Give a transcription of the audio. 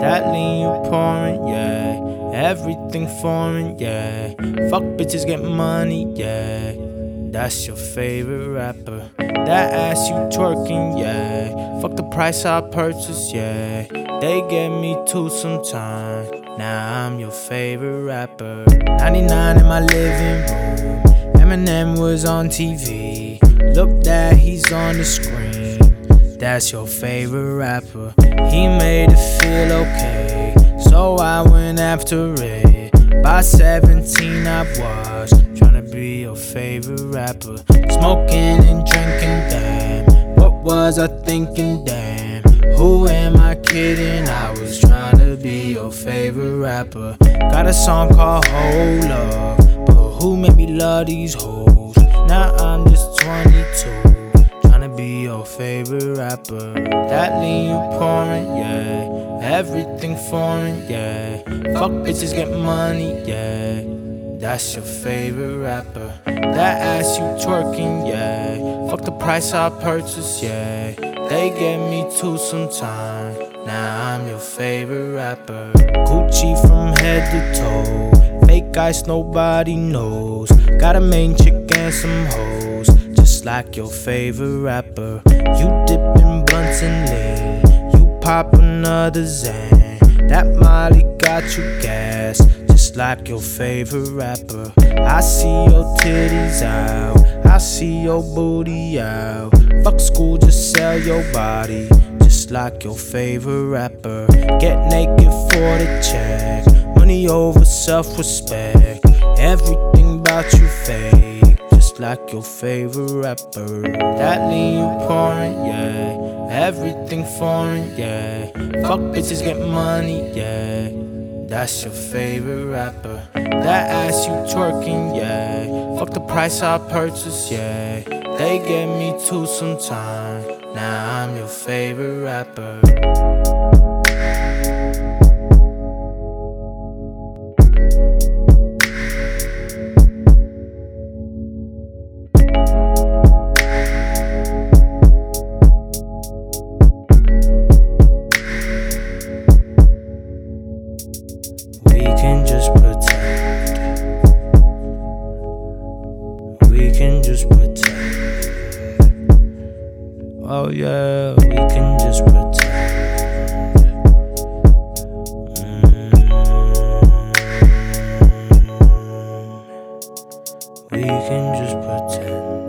That lean you pouring, yeah. Everything foreign, yeah. Fuck bitches, get money, yeah. That's your favorite rapper. That ass you twerking, yeah. Fuck the price I purchase, yeah. They get me too sometimes. Now I'm your favorite rapper. 99 in my living room. Eminem was on TV. Look that he's on the screen. That's your favorite rapper. He made it feel okay. So I went after it. By 17, I was trying to be your favorite rapper. Smoking and drinking, damn. What was I thinking, damn? Who am I kidding? I was trying to be your favorite rapper. Got a song called Whole Love. But who made me love these hoes? Now I'm just 22 be your favorite rapper. That lean you pouring, yeah. Everything foreign, yeah. Fuck bitches, get money, yeah. That's your favorite rapper. That ass you twerking, yeah. Fuck the price I purchase, yeah. They get me too sometime. Now I'm your favorite rapper. Gucci from head to toe. Fake ice, nobody knows. Got a main chick and some hoes. Like your favorite rapper. You dipping blunts in lean. You pop another Xan. That Molly got you gas, just like your favorite rapper. I see your titties out, I see your booty out. Fuck school, just sell your body, just like your favorite rapper. Get naked for the check, money over self respect. Everything about you fake, like your favorite rapper. That lean you pouring, yeah. Everything foreign, yeah. Fuck bitches, get money, yeah. That's your favorite rapper. That ass you twerking, yeah. Fuck the price I purchase, yeah. They get me too sometime. Now I'm your favorite rapper. Oh yeah, we can just pretend. Mm. We can just pretend.